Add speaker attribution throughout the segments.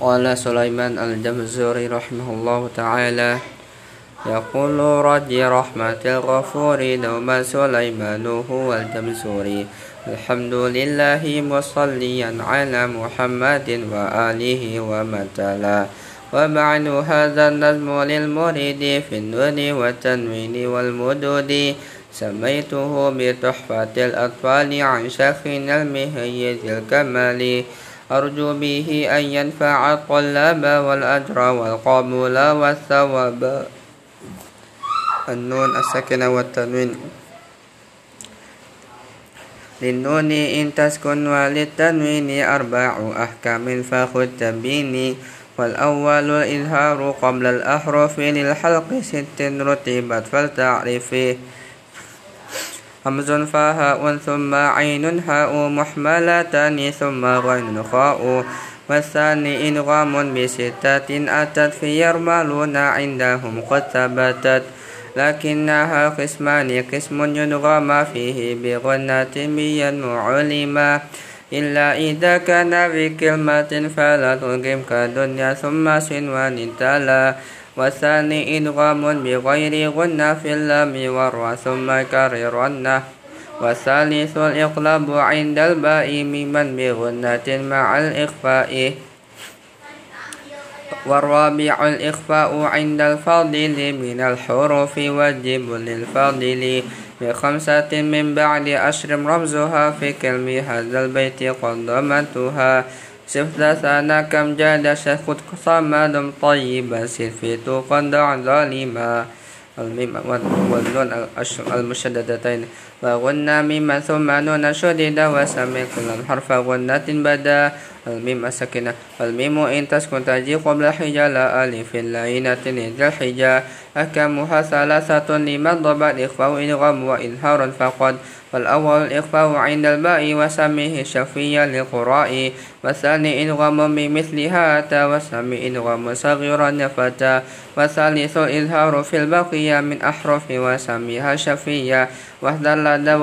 Speaker 1: قال سليمان الجمزوري رحمه الله تعالى يقول رجي رحمة الغفور دوما سليمان هو الجمزوري الحمد لله مصليا على محمد وآله ومن تلا وبعد هذا النظم للمريد في النون والتنوين والمدود سميته بتحفة الأطفال عن شيخنا المهيز الكمال أرجو به أن ينفع الطلاب والأجر والقبول والثواب. النون السكنة والتنوين. للنون إن تسكن وللتنوين أربع أحكام فخذ تبيني والأول الإظهار قبل الأحرف للحلق ست رتبت فلتعرفه همز فهاء ثم عين هاء محملتان ثم غين خاء والثاني إنغام بستة أتت في يرملون عندهم قد ثبتت. لكنها قسمان قسم يدغم فيه بغنة بينمو علما. إلا إذا كان بكلمة فلا تلقم كدنيا ثم سنوان تلا. والثاني إدغام بغير غنة في اللام والرا ثم كررنه والثالث الإقلاب عند الباء ممن بغنة مع الإخفاء. والرابع الإخفاء عند الفاضل من الحروف واجب للفاضل. بخمسة من بعد أشر رمزها في كلم هذا البيت قد ضمنتها صف ثنا كم جاد شخد صمد طيبا سلفيت قد ظالما. الميم والنون المشددتين. وغنى مما ثم نون شدد وسمي كل حرف غنة بدا. الميم السكنة الميم إن تسكن تجي قبل حجة لا ألف لينة إذا الحجة أكمها ثلاثة لمن ضبط إخفاء إدغام وإظهار فقد. والأول الإخفاء عند الباء وسميه شفيا للقراء. والثاني إدغام بمثلها أتى وسمي إدغام صغيرا نفتا. والثالث الإظهار في البقية من أحرف وسميها شفيا. واحذر لدى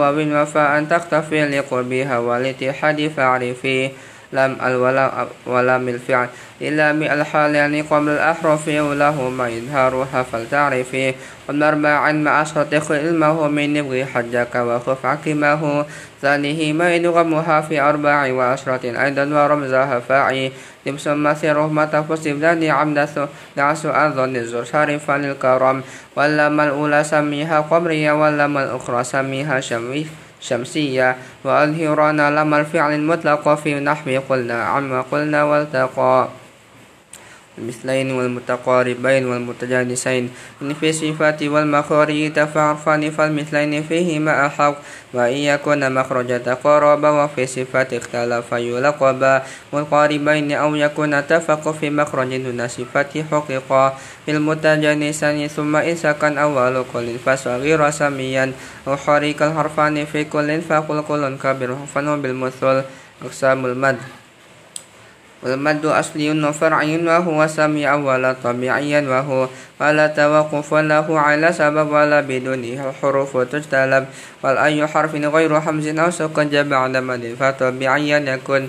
Speaker 1: وفاء تختفي لقربها والاتحاد فاعرفيه لم الولا ولم الفعل. إلا من الحال يعني قبل الأحرف ولهما إظهارها فلتعرفي والأربع عن مع شرط علمه من نبغي حجك وخف عكمه. ثانية ما يدغمها في أربع وعشرة أيضا ورمزها فاعي. ثم مسيره متى فسبدان عمد دعس أظن الزر شرفا للكرم. واللما الأولى سميها قمرية واللما الأخرى سميها شميف شمسية وأظهران لما الفعل المطلق في نحو قلنا عما قلنا والتقى. المثلين والمتقاربين والمتجانسين. إن في الصفات والمخارج تفعرفان فالمثلين فيهما أحق. وإن يكون مخرج تقارب وفي صفات اختلف يلقبا. والقاربين أو يكون أتفق في مخرج دون صفات حقيقا في المتجانسين ثم إن سكن أول كل فصغير سميا. أو حريك الحرفان في كل فقل كل كبير فنو بالمثل. أقسام المد. والمد أصلي وفرعي وهو سميع ولا طبيعيا وهو ولا توقف له على سبب ولا بدونه الحروف تجتلب. والأي حرف غير حمز أو سكن بعد مد فطبيعيا يكون.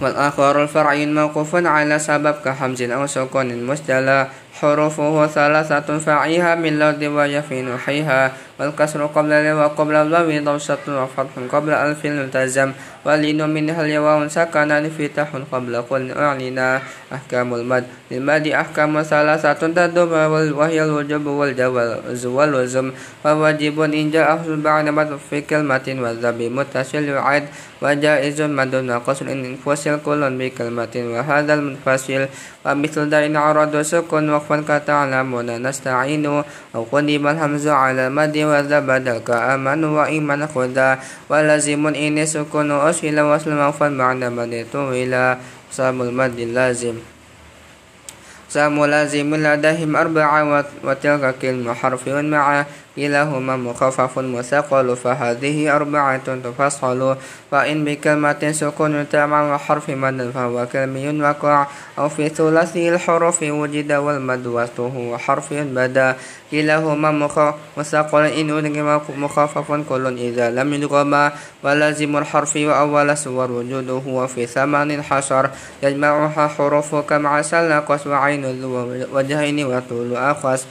Speaker 1: والآخر الفرعي موقوف على سبب كحمز أو سكون مستلى. حروفه ثلاثة فاعيها من لود ويفي نحيها والكسر قبل ال وقبل الواو ضوشة وفتح قبل ألف التزم واللين منها اليواء سكن انفتاح قبل قل أعلنا أحكام المد. للمد أحكام ثلاثة تدب وهي الوجوب والجواز واللزم وواجب إن جاء بعد مد في كلمة والذب متصل يعد وجائز مد وقصر إن انفصل كل بكلمة وهذا المنفصل. ومثل إن عرض سكن وقفا كتعلمون نستعين أو قدم الهمز على المد وذبد كأمن وإيمان خدا ولازم إن سكن أصل وصل موفا معنى مد طويلا صام المد اللازم. سام لازم لديهم أربعة وتلك كلمة حرف مع كلاهما مخفف مثقل فهذه أربعة تفصل. فإن بكلمة سكون تمام حرف مد فهو كلمي وقع. أو في ثلاثي الحروف وجد والمد وسطه حرف بدا. كلاهما مثقل إن أدغم مخفف كل إذا لم يدغما. ولازم الحرف وأول سور وجوده وفي ثمان حشر يجمعها حروف كمع سلقس وعين وطول أخص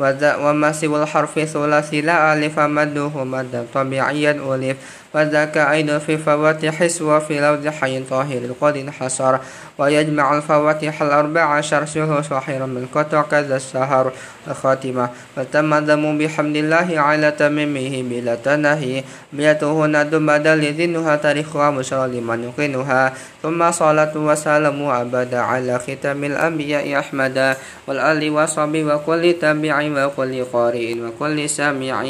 Speaker 1: وما سوى الحرف ثلاثي لا ألف مده مدا طبيعيا ألف وذاك أيضا في فواتح وفي لوز حي طاهر قد انحصر ويجمع الفواتح الأربع عشر شهر صحيرا من قطع كذا السهر الخاتمة فتم ذم بحمد الله على تميمه بلا تنهي بيته ندم بدل ذنها تاريخها مشرى لمن يقنها ثم صلاة وسلام أبدا على ختام الأنبياء أحمد والآل وصحبه وكل تابع وكل قارئ وكل سامع